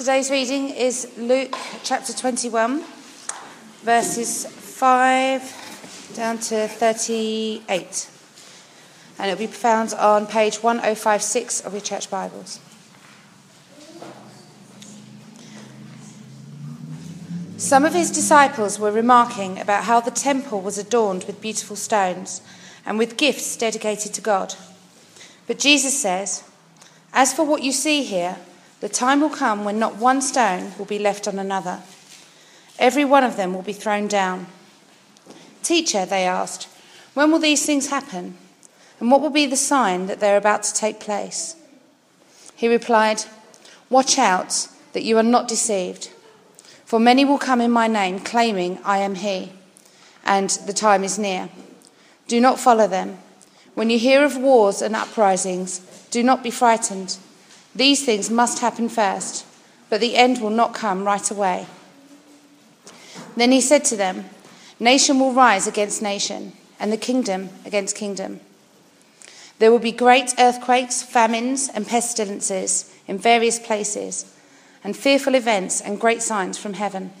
Today's reading is Luke chapter 21, verses 5 down to 38. And it'll be found on page 1056 of your church Bibles. Some of his disciples were remarking about how the temple was adorned with beautiful stones and with gifts dedicated to God. But Jesus says, As for what you see here, the time will come when not one stone will be left on another. Every one of them will be thrown down. Teacher, they asked, when will these things happen? And what will be the sign that they're about to take place? He replied, Watch out that you are not deceived. For many will come in my name, claiming, I am he, and the time is near. Do not follow them. When you hear of wars and uprisings, do not be frightened. These things must happen first, but the end will not come right away. Then he said to them, Nation will rise against nation, and the kingdom against kingdom. There will be great earthquakes, famines, and pestilences in various places, and fearful events and great signs from heaven.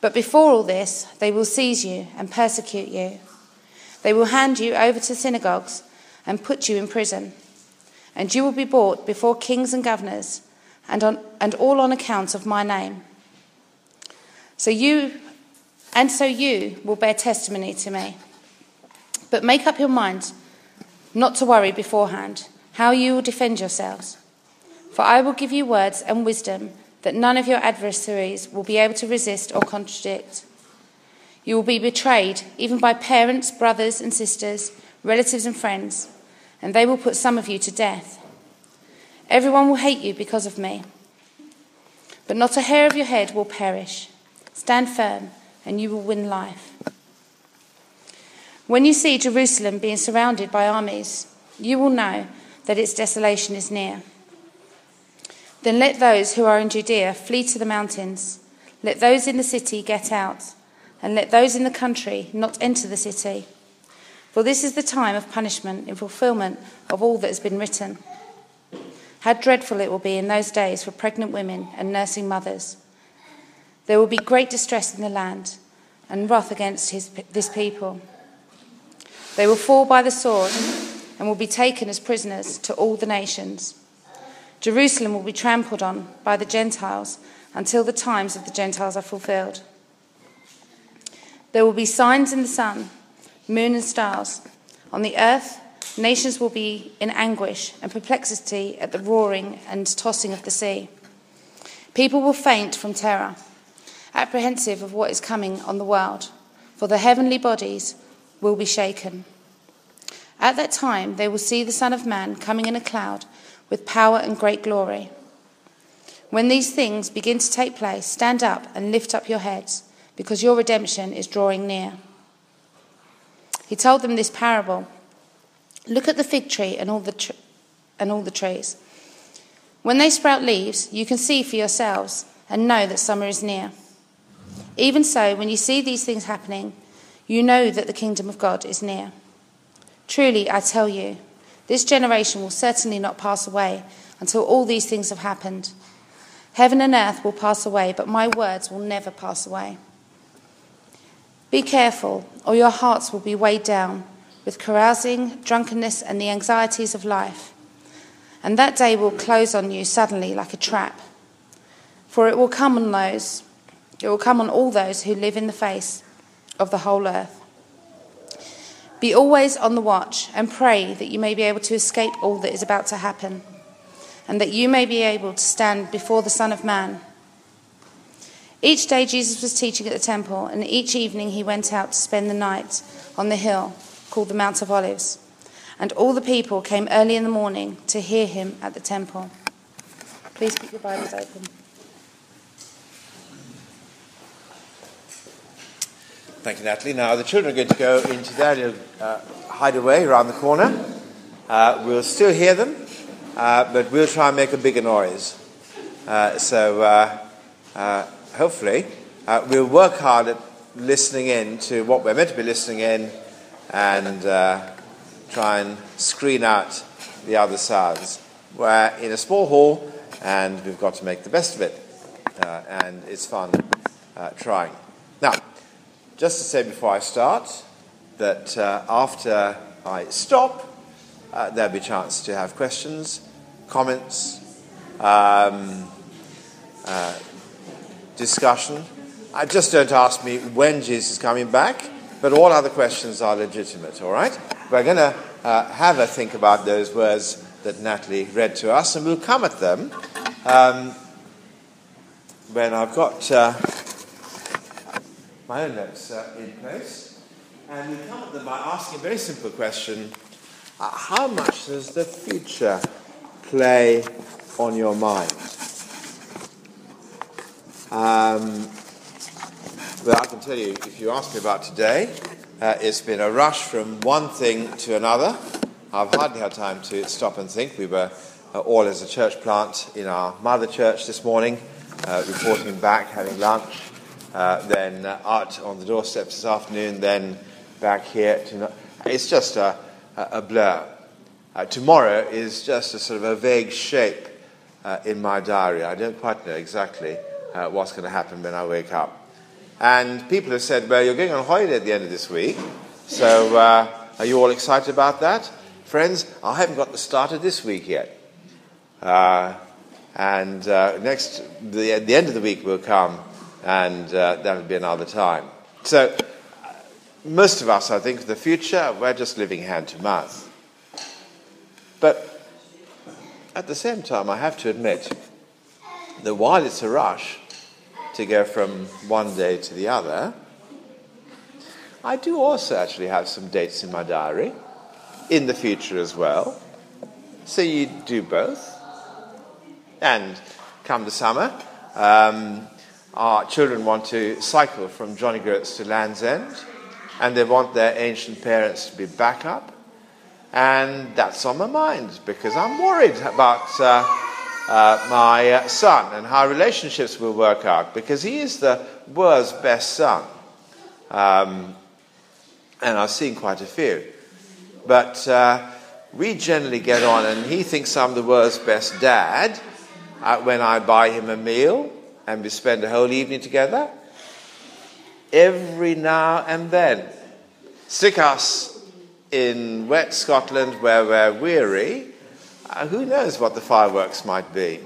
But before all this, they will seize you and persecute you. They will hand you over to synagogues and put you in prison and you will be brought before kings and governors, and, on, and all on account of my name. So you, and so you will bear testimony to me. But make up your mind not to worry beforehand how you will defend yourselves. For I will give you words and wisdom that none of your adversaries will be able to resist or contradict. You will be betrayed even by parents, brothers and sisters, relatives and friends and they will put some of you to death. Everyone will hate you because of me. But not a hair of your head will perish. Stand firm, and you will win life. When you see Jerusalem being surrounded by armies, you will know that its desolation is near. Then let those who are in Judea flee to the mountains. Let those in the city get out, and let those in the country not enter the city. For this is the time of punishment in fulfillment of all that has been written. How dreadful it will be in those days for pregnant women and nursing mothers. There will be great distress in the land and wrath against his, this people. They will fall by the sword and will be taken as prisoners to all the nations. Jerusalem will be trampled on by the Gentiles until the times of the Gentiles are fulfilled. There will be signs in the sun moon and stars. On the earth, nations will be in anguish and perplexity at the roaring and tossing of the sea. People will faint from terror, apprehensive of what is coming on the world, for the heavenly bodies will be shaken. At that time, they will see the Son of Man coming in a cloud with power and great glory. When these things begin to take place, stand up and lift up your heads, because your redemption is drawing near. He told them this parable Look at the fig tree and all the, tr- and all the trees. When they sprout leaves, you can see for yourselves and know that summer is near. Even so, when you see these things happening, you know that the kingdom of God is near. Truly, I tell you, this generation will certainly not pass away until all these things have happened. Heaven and earth will pass away, but my words will never pass away. Be careful, or your hearts will be weighed down with carousing, drunkenness, and the anxieties of life. And that day will close on you suddenly like a trap. For it will come on those, it will come on all those who live in the face of the whole earth. Be always on the watch and pray that you may be able to escape all that is about to happen, and that you may be able to stand before the Son of Man. Each day Jesus was teaching at the temple, and each evening he went out to spend the night on the hill called the Mount of Olives. And all the people came early in the morning to hear him at the temple. Please keep your Bibles open. Thank you, Natalie. Now, the children are going to go into their little uh, hideaway around the corner. Uh, we'll still hear them, uh, but we'll try and make a bigger noise. Uh, so, uh, uh, hopefully, uh, we'll work hard at listening in to what we're meant to be listening in and uh, try and screen out the other sounds. We're in a small hall, and we've got to make the best of it. Uh, and it's fun uh, trying. Now, just to say before I start that uh, after I stop, uh, there'll be a chance to have questions, comments, um, uh, discussion. Uh, just don't ask me when Jesus is coming back, but all other questions are legitimate, all right? We're going to uh, have a think about those words that Natalie read to us, and we'll come at them um, when I've got uh, my own notes uh, in place. And we'll come at them by asking a very simple question uh, How much does the future play on your mind? Um, well, I can tell you, if you ask me about today, uh, it's been a rush from one thing to another. I've hardly had time to stop and think. We were uh, all as a church plant in our mother church this morning, uh, reporting back, having lunch, uh, then uh, out on the doorsteps this afternoon, then back here. To, it's just a, a blur. Uh, tomorrow is just a sort of a vague shape in my diary. I don't quite know exactly what's going to happen when I wake up. And people have said, well, you're going on holiday at the end of this week, so uh, are you all excited about that? Friends, I haven't got the start of this week yet. Uh, and uh, next, the, the end of the week will come, and uh, that'll be another time. So, most of us, I think, the future, we're just living hand to mouth. But at the same time, I have to admit that while it's a rush, to go from one day to the other. I do also actually have some dates in my diary in the future as well. So you do both. And come the summer, um, our children want to cycle from John o' Groats to Land's End, and they want their ancient parents to be back up. And that's on my mind because I'm worried about. Uh, uh, my uh, son and how relationships will work out because he is the world's best son. Um, and I've seen quite a few. But uh, we generally get on, and he thinks I'm the world's best dad uh, when I buy him a meal and we spend a whole evening together. Every now and then. Stick us in wet Scotland where we're weary uh, who knows what the fireworks might be?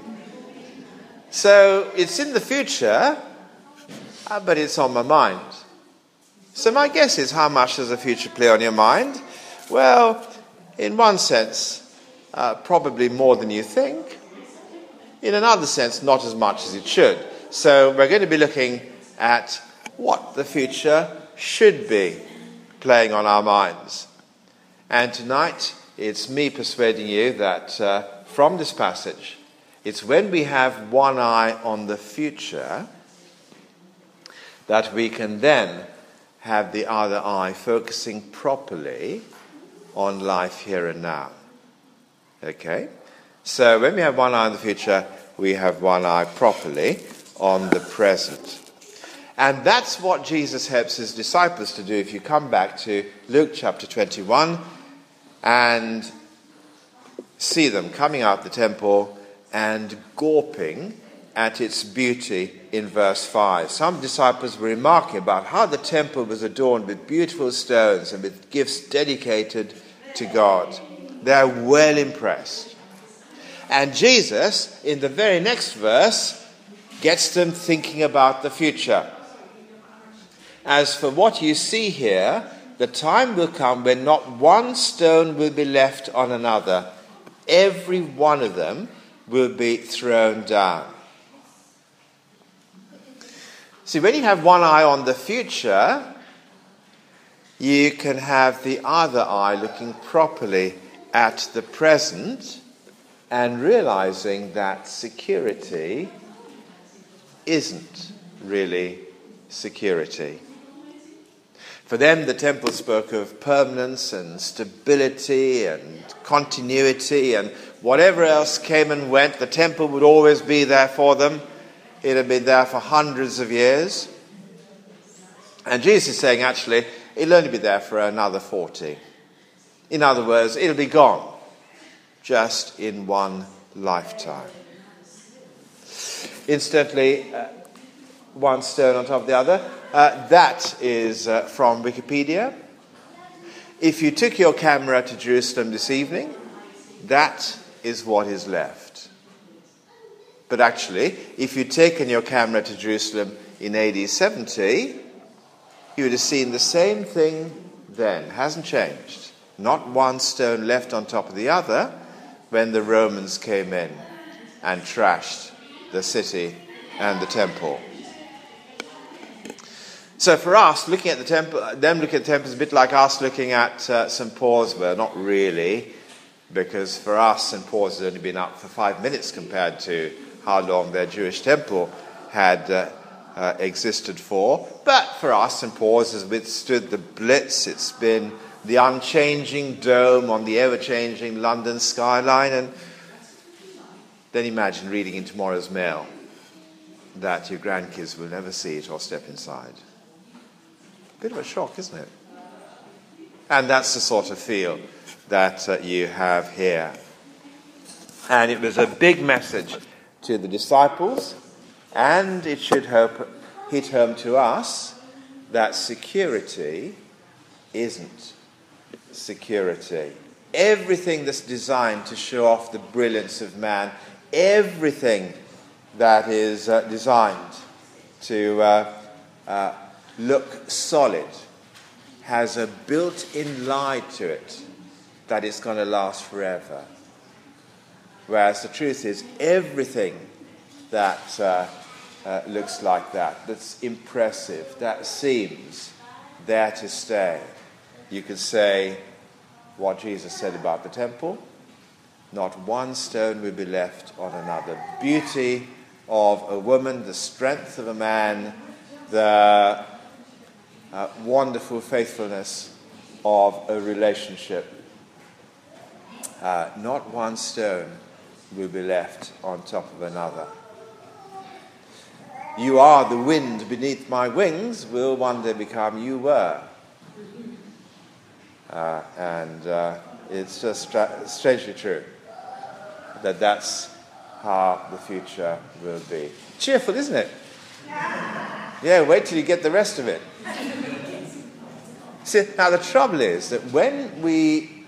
So it's in the future, uh, but it's on my mind. So my guess is how much does the future play on your mind? Well, in one sense, uh, probably more than you think. In another sense, not as much as it should. So we're going to be looking at what the future should be playing on our minds. And tonight, it's me persuading you that uh, from this passage, it's when we have one eye on the future that we can then have the other eye focusing properly on life here and now. Okay? So when we have one eye on the future, we have one eye properly on the present. And that's what Jesus helps his disciples to do. If you come back to Luke chapter 21, and see them coming out the temple and gawping at its beauty in verse 5. Some disciples were remarking about how the temple was adorned with beautiful stones and with gifts dedicated to God. They're well impressed. And Jesus, in the very next verse, gets them thinking about the future. As for what you see here, the time will come when not one stone will be left on another. Every one of them will be thrown down. See, when you have one eye on the future, you can have the other eye looking properly at the present and realizing that security isn't really security. For them, the temple spoke of permanence and stability and continuity, and whatever else came and went, the temple would always be there for them. It had been there for hundreds of years. And Jesus is saying, actually, it'll only be there for another 40. In other words, it'll be gone just in one lifetime. Incidentally, uh, one stone on top of the other. Uh, that is uh, from Wikipedia. If you took your camera to Jerusalem this evening, that is what is left. But actually, if you'd taken your camera to Jerusalem in AD 70, you would have seen the same thing then. Hasn't changed. Not one stone left on top of the other when the Romans came in and trashed the city and the temple. So for us, looking at the temple, them looking at the temple is a bit like us looking at uh, St. Paul's. Well, not really, because for us, St. Paul's has only been up for five minutes compared to how long their Jewish temple had uh, uh, existed for. But for us, St. Paul's has withstood the blitz. It's been the unchanging dome on the ever changing London skyline. And then imagine reading in tomorrow's mail that your grandkids will never see it or step inside. Bit of a shock, isn't it? And that's the sort of feel that uh, you have here. And it was a big message to the disciples, and it should hit home to us that security isn't security. Everything that's designed to show off the brilliance of man, everything that is uh, designed to uh, uh, look solid has a built in lie to it that it's going to last forever. Whereas the truth is, everything that uh, uh, looks like that, that's impressive, that seems there to stay, you could say what Jesus said about the temple not one stone will be left on another. Beauty of a woman, the strength of a man, the uh, wonderful faithfulness of a relationship. Uh, not one stone will be left on top of another. You are the wind beneath my wings, will one day become you were. Uh, and uh, it's just stra- strangely true that that's how the future will be. Cheerful, isn't it? Yeah, wait till you get the rest of it. See, now the trouble is that when we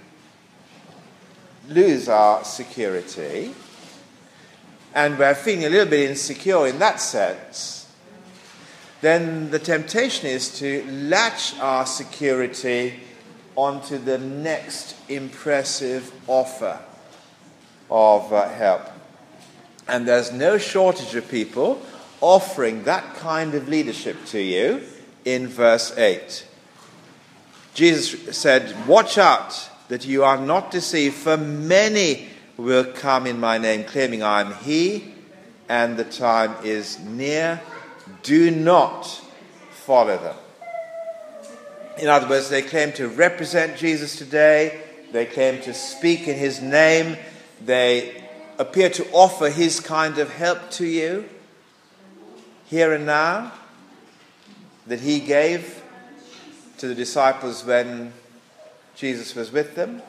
lose our security, and we're feeling a little bit insecure in that sense, then the temptation is to latch our security onto the next impressive offer of uh, help. And there's no shortage of people offering that kind of leadership to you in verse 8. Jesus said, Watch out that you are not deceived, for many will come in my name, claiming I am He, and the time is near. Do not follow them. In other words, they claim to represent Jesus today, they claim to speak in His name, they appear to offer His kind of help to you here and now that He gave to the disciples when Jesus was with them,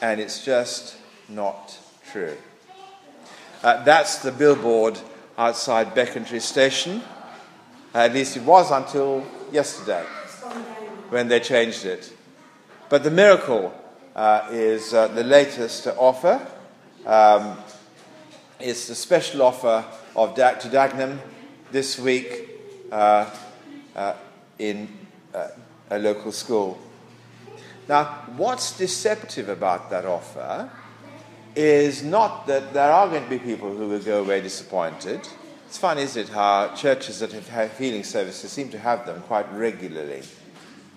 and it's just not true. Uh, that's the billboard outside Becontree Station. Uh, at least it was until yesterday when they changed it. But the miracle uh, is uh, the latest offer. Um, it's the special offer of da- to Dagenham this week uh, uh in uh, a local school. Now, what's deceptive about that offer is not that there are going to be people who will go away disappointed. It's funny, isn't it, how churches that have healing services seem to have them quite regularly,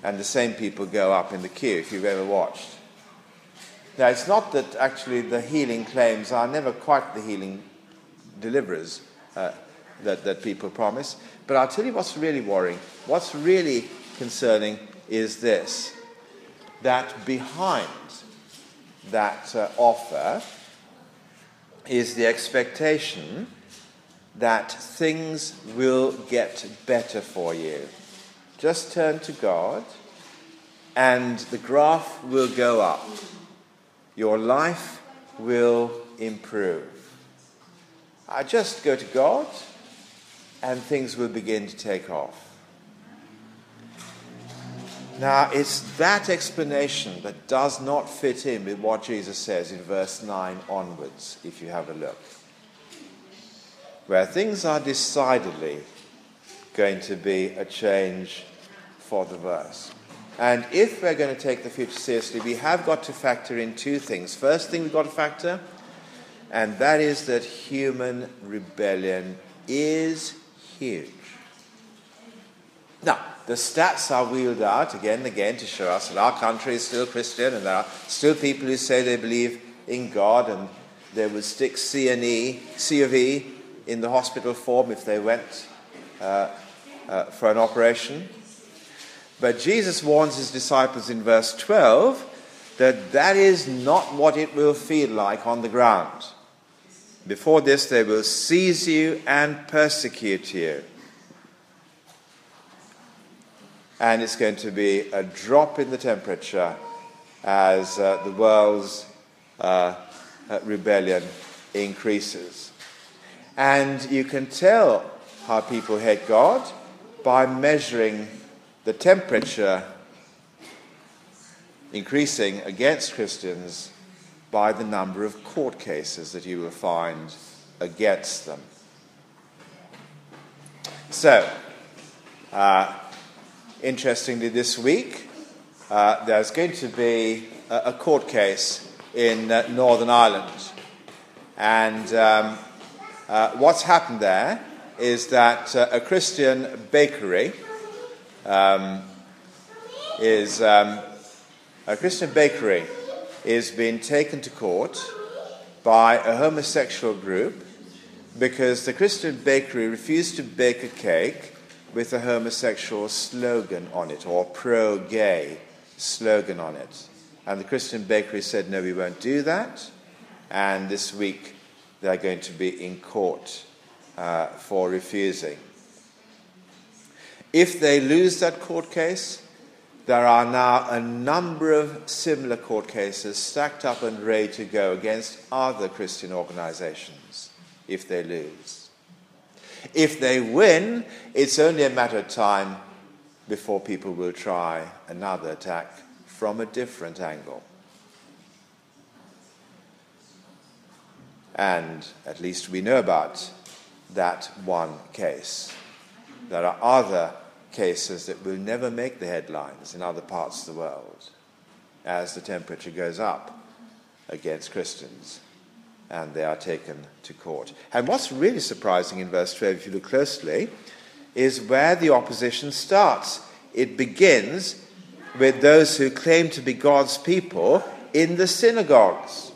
and the same people go up in the queue if you've ever watched. Now, it's not that actually the healing claims are never quite the healing deliverers uh, that, that people promise, but I'll tell you what's really worrying. What's really concerning is this that behind that uh, offer is the expectation that things will get better for you. Just turn to God, and the graph will go up. Your life will improve. I just go to God and things will begin to take off. Now, it's that explanation that does not fit in with what Jesus says in verse 9 onwards, if you have a look, where things are decidedly going to be a change for the worse. And if we're going to take the future seriously, we have got to factor in two things. First thing we've got to factor, and that is that human rebellion is huge. Now, the stats are wheeled out again and again to show us that our country is still Christian and there are still people who say they believe in God and they would stick C and E, C of E in the hospital form if they went uh, uh, for an operation. But Jesus warns his disciples in verse 12 that that is not what it will feel like on the ground. Before this, they will seize you and persecute you. And it's going to be a drop in the temperature as uh, the world's uh, uh rebellion increases. And you can tell how people hate God by measuring the temperature increasing against Christians by the number of court cases that you will find against them. So, uh, interestingly, this week uh, there's going to be a, a court case in uh, Northern Ireland. And um, uh, what's happened there is that uh, a Christian bakery um, is um, a Christian bakery is being taken to court by a homosexual group because the Christian bakery refused to bake a cake with a homosexual slogan on it or pro gay slogan on it. And the Christian bakery said, no, we won't do that. And this week they're going to be in court uh, for refusing. If they lose that court case, there are now a number of similar court cases stacked up and ready to go against other Christian organizations if they lose. If they win, it's only a matter of time before people will try another attack from a different angle. And at least we know about that one case. There are other cases that will never make the headlines in other parts of the world as the temperature goes up against Christians and they are taken to court. And what's really surprising in verse 12, if you look closely, is where the opposition starts. It begins with those who claim to be God's people in the synagogues.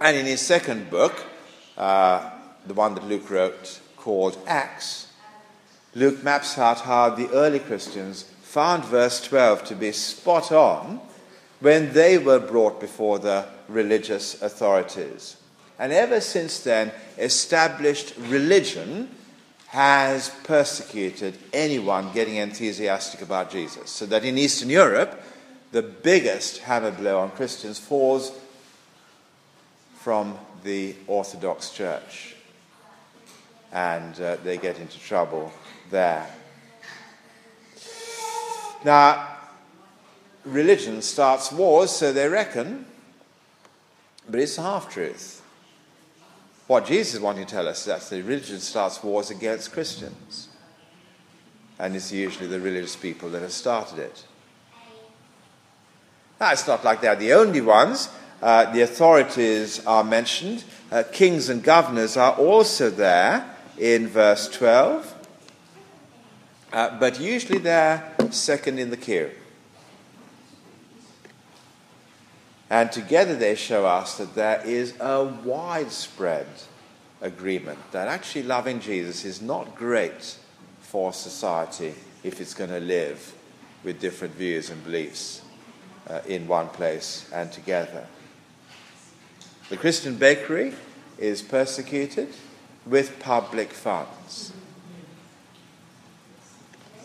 And in his second book, uh, the one that Luke wrote called Acts, Luke maps out how the early Christians found verse 12 to be spot on when they were brought before the religious authorities. And ever since then, established religion has persecuted anyone getting enthusiastic about Jesus. So that in Eastern Europe, the biggest hammer blow on Christians falls from the Orthodox Church. And uh, they get into trouble there. Now, religion starts wars, so they reckon, but it's a half truth. What Jesus wanting to tell us is that the religion starts wars against Christians. And it's usually the religious people that have started it. Now, it's not like they're the only ones. Uh, the authorities are mentioned. Uh, kings and governors are also there in verse 12. Uh, but usually they're second in the queue. And together they show us that there is a widespread agreement that actually loving Jesus is not great for society if it's going to live with different views and beliefs uh, in one place and together. The Christian bakery is persecuted with public funds.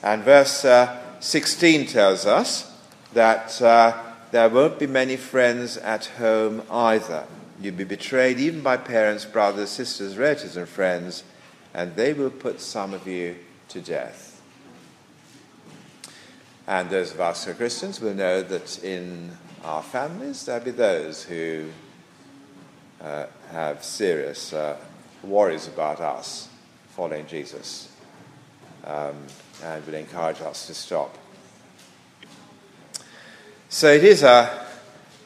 And verse uh, 16 tells us that uh, there won't be many friends at home either. You'll be betrayed even by parents, brothers, sisters, relatives, and friends, and they will put some of you to death. And those of us who are Christians will know that in our families there'll be those who uh, have serious uh, worries about us following Jesus um, and will encourage us to stop. So it is a,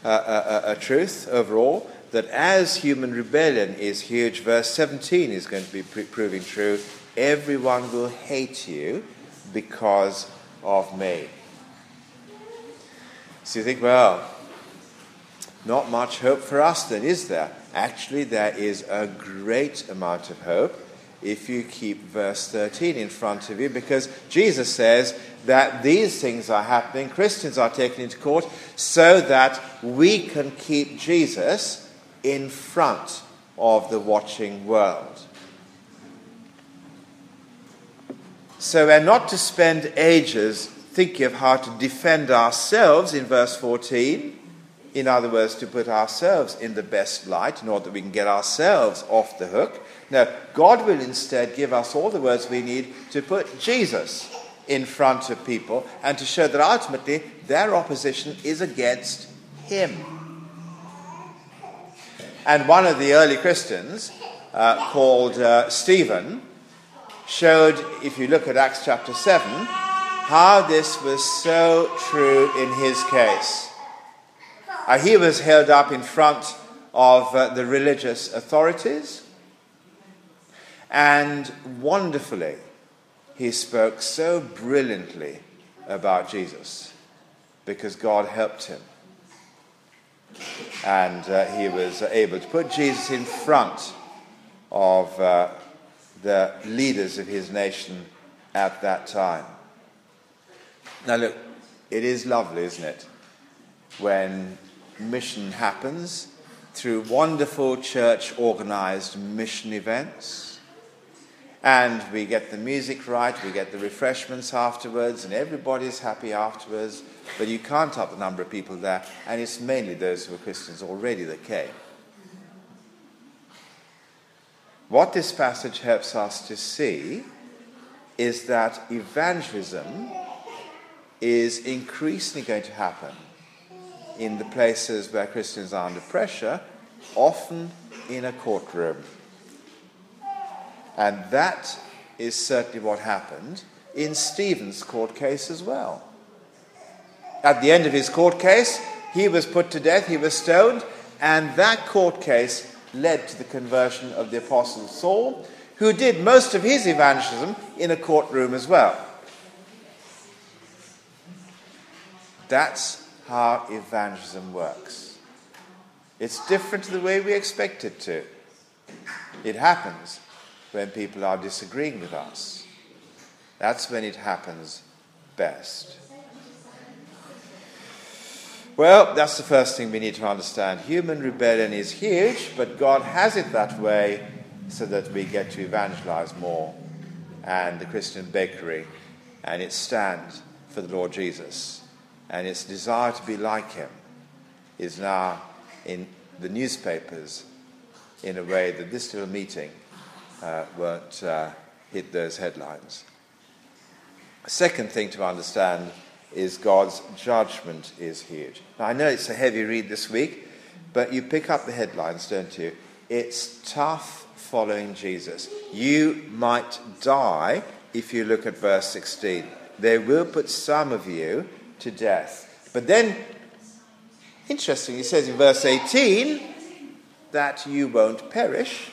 a, a, a truth overall that as human rebellion is huge, verse 17 is going to be proving true. Everyone will hate you because of me. So you think, well, not much hope for us then, is there? Actually, there is a great amount of hope if you keep verse 13 in front of you, because Jesus says that these things are happening, Christians are taken into court, so that we can keep Jesus in front of the watching world. So we're not to spend ages thinking of how to defend ourselves in verse 14. In other words, to put ourselves in the best light in order that we can get ourselves off the hook. No, God will instead give us all the words we need to put Jesus in front of people and to show that ultimately their opposition is against Him. And one of the early Christians, uh, called uh, Stephen, showed, if you look at Acts chapter 7, how this was so true in his case. Uh, he was held up in front of uh, the religious authorities, and wonderfully, he spoke so brilliantly about Jesus because God helped him. And uh, he was able to put Jesus in front of uh, the leaders of his nation at that time. Now, look, it is lovely, isn't it, when mission happens through wonderful church organized mission events and we get the music right, we get the refreshments afterwards, and everybody's happy afterwards. But you can't up the number of people there, and it's mainly those who are Christians already that came. What this passage helps us to see is that evangelism is increasingly going to happen in the places where Christians are under pressure, often in a courtroom. And that is certainly what happened in Stephen's court case as well. At the end of his court case, he was put to death, he was stoned, and that court case led to the conversion of the Apostle Saul, who did most of his evangelism in a courtroom as well. That's how evangelism works. It's different to the way we expect it to. It happens when people are disagreeing with us. That's when it happens best. Well, that's the first thing we need to understand. Human rebellion is huge, but God has it that way so that we get to evangelize more. And the Christian bakery and its stand for the Lord Jesus and its desire to be like him is now in the newspapers in a way that this little meeting uh, won't uh, hit those headlines. Second thing to understand is God's judgment is huge. Now, I know it's a heavy read this week, but you pick up the headlines, don't you? It's tough following Jesus. You might die if you look at verse 16. They will put some of you to death. But then, interesting, he says in verse 18 that you won't perish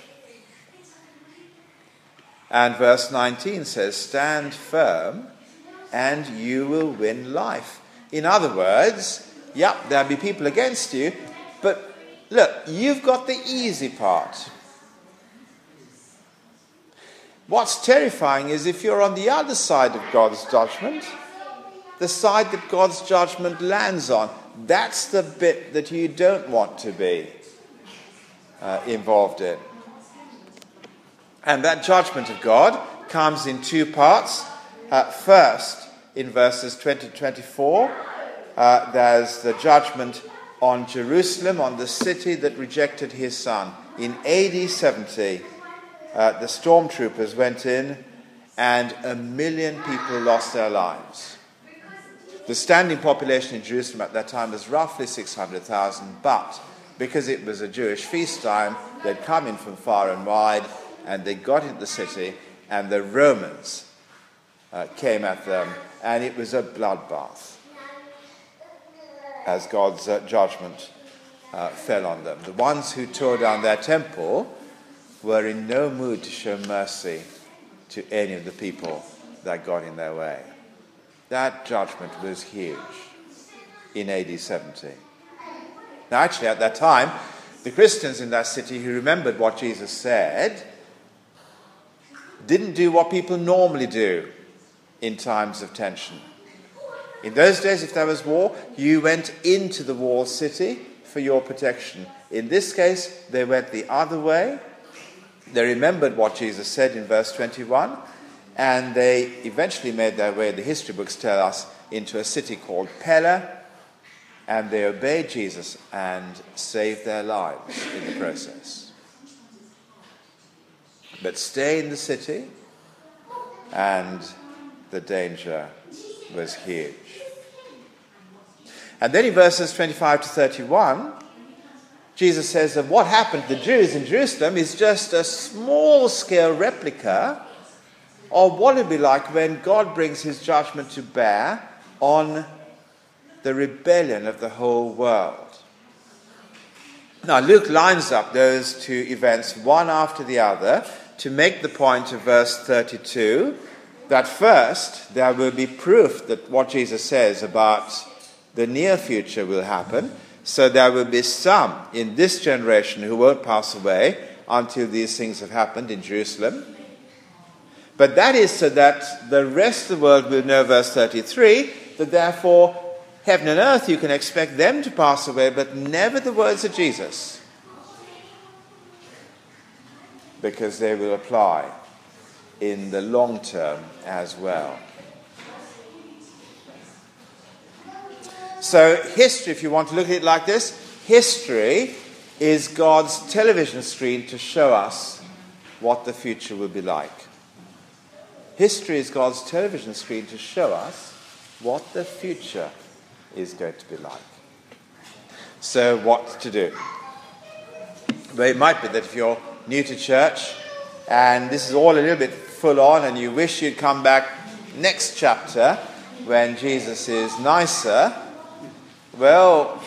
and verse 19 says, Stand firm and you will win life. In other words, yep, there'll be people against you, but look, you've got the easy part. What's terrifying is if you're on the other side of God's judgment, the side that God's judgment lands on, that's the bit that you don't want to be uh, involved in. And that judgment of God comes in two parts. Uh, first, in verses 20 to 24, uh, there's the judgment on Jerusalem, on the city that rejected his son. In AD 70, uh, the stormtroopers went in and a million people lost their lives. The standing population in Jerusalem at that time was roughly 600,000, but because it was a Jewish feast time, they'd come in from far and wide and they got into the city, and the Romans uh, came at them, and it was a bloodbath as God's uh, judgment uh, fell on them. The ones who tore down their temple were in no mood to show mercy to any of the people that got in their way. That judgment was huge in AD 70. Now, actually, at that time, the Christians in that city who remembered what Jesus said didn't do what people normally do in times of tension. In those days, if there was war, you went into the walled city for your protection. In this case, they went the other way. They remembered what Jesus said in verse 21, and they eventually made their way, the history books tell us, into a city called Pella, and they obeyed Jesus and saved their lives in the process. But stay in the city, and the danger was huge. And then in verses 25 to 31, Jesus says that what happened to the Jews in Jerusalem is just a small scale replica of what it will be like when God brings his judgment to bear on the rebellion of the whole world. Now, Luke lines up those two events one after the other to make the point of verse 32 that first there will be proof that what Jesus says about the near future will happen. So there will be some in this generation who won't pass away until these things have happened in Jerusalem. But that is so that the rest of the world will know, verse 33, that therefore heaven and earth you can expect them to pass away, but never the words of Jesus. Because they will apply in the long term as well. So, history, if you want to look at it like this, history is God's television screen to show us what the future will be like. History is God's television screen to show us what the future is going to be like. So, what to do? Well, it might be that if you're new to church and this is all a little bit full on and you wish you'd come back next chapter when Jesus is nicer, well,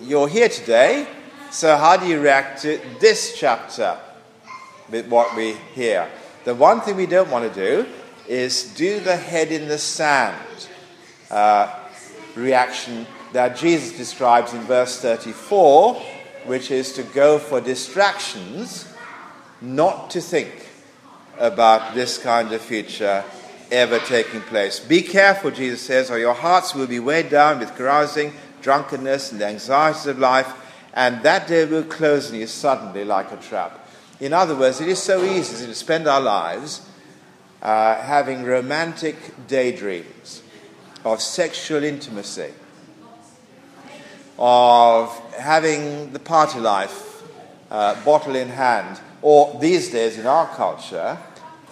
you're here today, so how do you react to this chapter with what we hear? The one thing we don't want to do is do the head in the sand uh, reaction that Jesus describes in verse 34, which is to go for distractions, not to think about this kind of future ever taking place. Be careful, Jesus says, or your hearts will be weighed down with carousing, drunkenness, and the anxieties of life, and that day will close on you suddenly like a trap. In other words, it is so easy to spend our lives uh, having romantic daydreams of sexual intimacy, of having the party life uh, bottle in hand, or these days in our culture,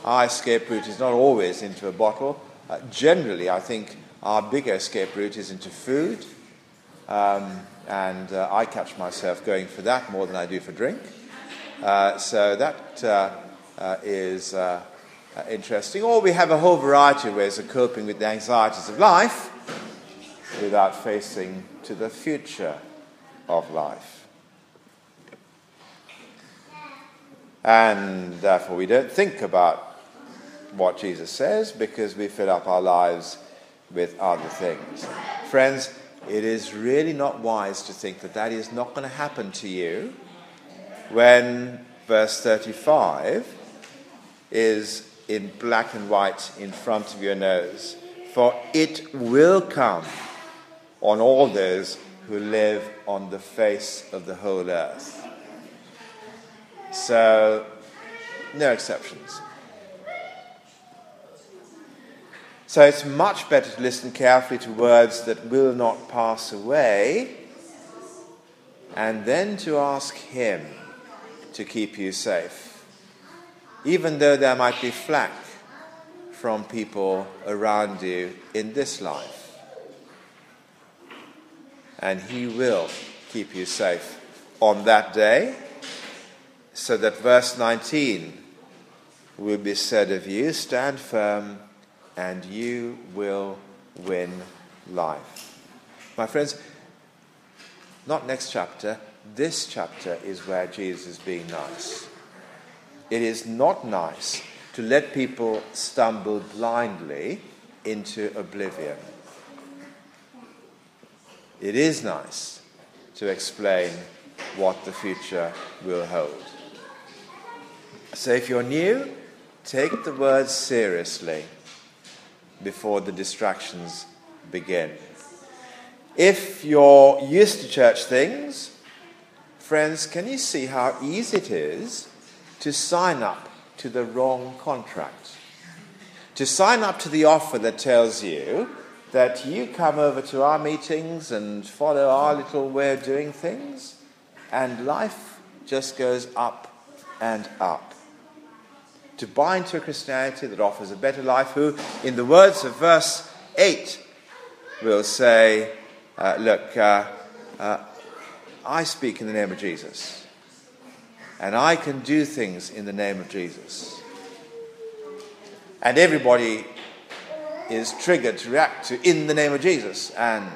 our escape route is not always into a bottle. Uh, generally, I think our bigger escape route is into food. Um, and uh, I catch myself going for that more than I do for drink. Uh, so that uh, uh, is uh, interesting. Or we have a whole variety of ways of coping with the anxieties of life without facing to the future of life. And therefore, we don't think about what Jesus says because we fill up our lives with other things. Friends, it is really not wise to think that that is not going to happen to you when verse 35 is in black and white in front of your nose. For it will come on all those who live on the face of the whole earth. So, no exceptions. So it's much better to listen carefully to words that will not pass away and then to ask Him to keep you safe, even though there might be flack from people around you in this life. And He will keep you safe on that day, so that verse 19 will be said of you stand firm, and you will win life. My friends, not next chapter, this chapter is where Jesus is being nice. It is not nice to let people stumble blindly into oblivion. It is nice to explain what the future will hold. So if you're new, take the words seriously before the distractions begin. If you're used to church things, friends, can you see how easy it is to sign up to the wrong contract? To sign up to the offer that tells you that you come over to our meetings and follow our little way of doing things, and life just goes up and up. To buy into a Christianity that offers a better life, who, in the words of verse 8, will say, uh, Look, uh, uh, I speak in the name of Jesus, and I can do things in the name of Jesus. And everybody is triggered to react to in the name of Jesus, and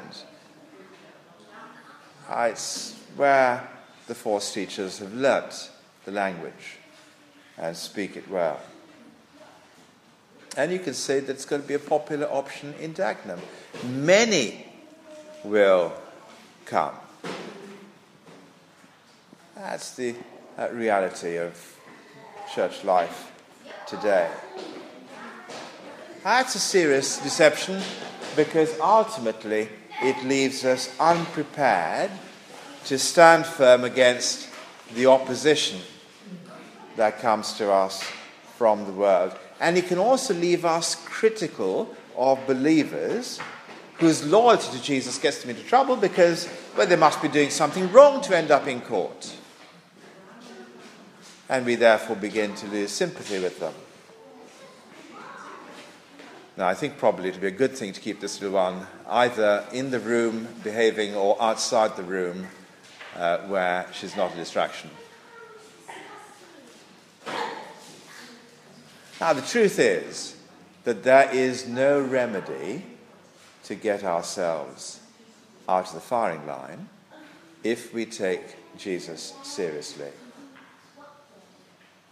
it's where the false teachers have learnt the language and speak it well. And you can say that it's going to be a popular option in Dagenham. Many will come. That's the reality of church life today. That's a serious deception because ultimately it leaves us unprepared to stand firm against the opposition that comes to us from the world. And it can also leave us critical of believers whose loyalty to Jesus gets them into trouble because, well, they must be doing something wrong to end up in court. And we therefore begin to lose sympathy with them. Now, I think probably it would be a good thing to keep this little one either in the room behaving or outside the room uh, where she's not a distraction. Now, the truth is that there is no remedy to get ourselves out of the firing line if we take Jesus seriously.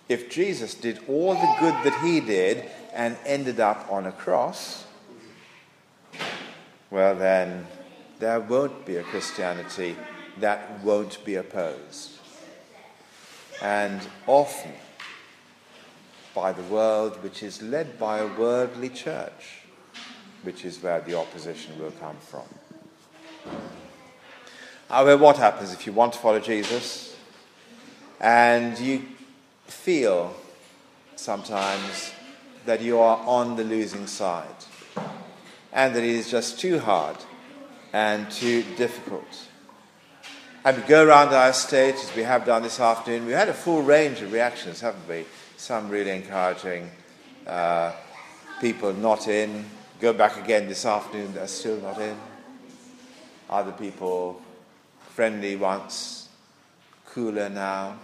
If Jesus did all the good that he did and ended up on a cross, well, then there won't be a Christianity that won't be opposed. And often by the world, which is led by a worldly church which is where the opposition will come from. However, what happens if you want to follow Jesus and you feel sometimes that you are on the losing side and that it is just too hard and too difficult? And we go around our estate as we have done this afternoon. We've had a full range of reactions, haven't we? Some really encouraging, uh, people not in, Go back again this afternoon, they're still not in. Other people, friendly once, cooler now.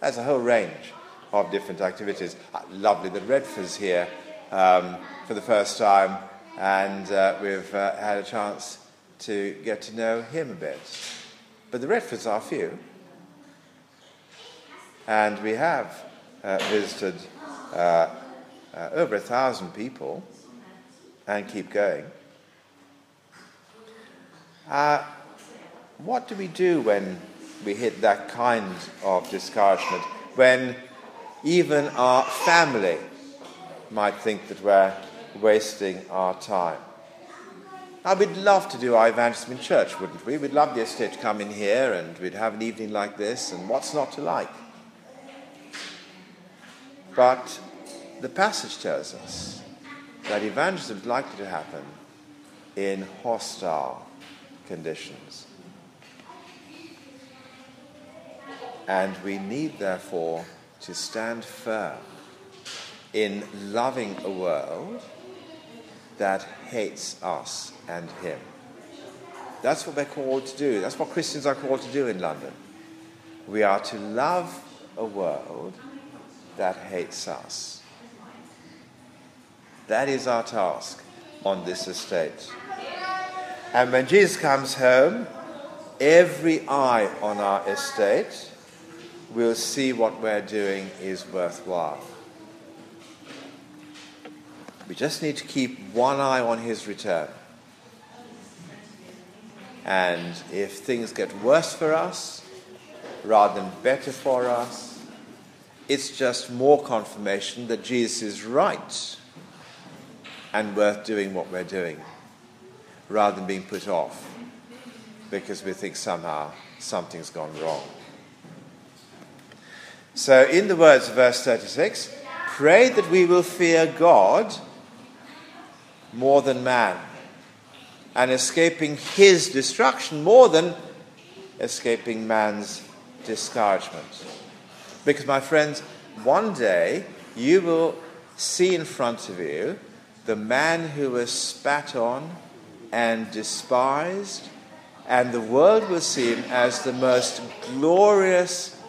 There's a whole range of different activities. Uh, lovely that Redford's here um, for the first time, and uh, we've uh, had a chance to get to know him a bit. But the Redfords are few, and we have visited uh, uh, over a thousand people and keep going. Uh, what do we do when we hit that kind of discouragement? When even our family might think that we're wasting our time? Now, we'd love to do our evangelism in church, wouldn't we? We'd love the estate to come in here and we'd have an evening like this, and what's not to like? But the passage tells us that evangelism is likely to happen in hostile conditions. And we need, therefore, to stand firm in loving a world that hates us and Him. That's what we're called to do. That's what Christians are called to do in London. We are to love a world that hates us. That is our task on this estate. And when Jesus comes home, every eye on our estate will see what we're doing is worthwhile. We just need to keep one eye on his return. And if things get worse for us rather than better for us, it's just more confirmation that Jesus is right and worth doing what we're doing rather than being put off because we think somehow something's gone wrong. So, in the words of verse 36, pray that we will fear God more than man and escaping his destruction more than escaping man's discouragement. Because, my friends, one day you will see in front of you the man who was spat on and despised, and the world will see him as the most glorious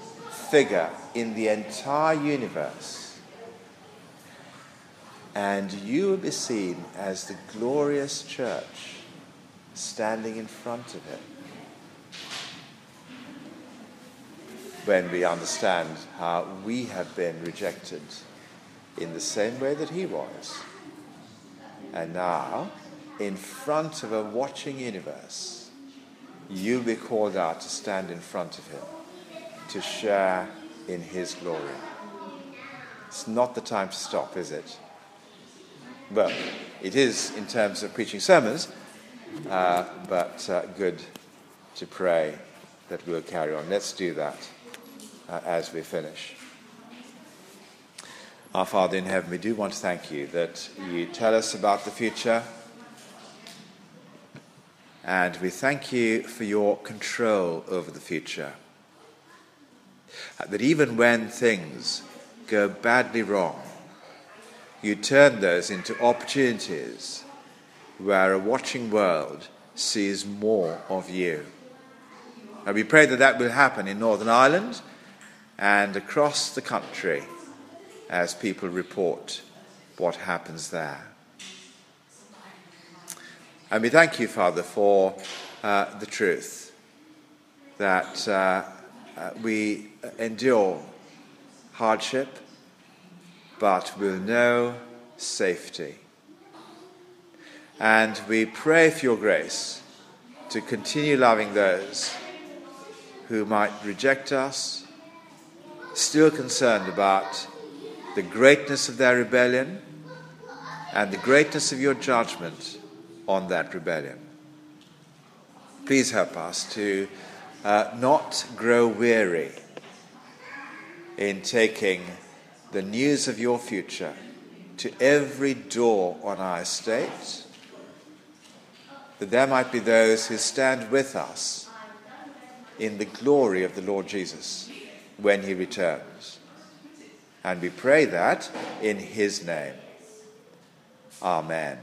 figure in the entire universe. And you will be seen as the glorious church standing in front of him. When we understand how we have been rejected in the same way that he was. And now, in front of a watching universe, you'll be called out to stand in front of him, to share in his glory. It's not the time to stop, is it? Well, it is in terms of preaching sermons, uh, but uh, good to pray that we'll carry on. Let's do that uh, as we finish. Our Father in heaven, we do want to thank you that you tell us about the future. And we thank you for your control over the future. That even when things go badly wrong, you turn those into opportunities where a watching world sees more of you. And we pray that that will happen in Northern Ireland and across the country as people report what happens there. And we thank you, Father, for uh, the truth that uh, uh, we endure hardship, but will know safety. And we pray for your grace to continue loving those who might reject us, still concerned about the greatness of their rebellion and the greatness of your judgment on that rebellion. Please help us to uh, not grow weary in taking the news of your future to every door on our estate, that there might be those who stand with us in the glory of the Lord Jesus when he returns. And we pray that in his name. Amen.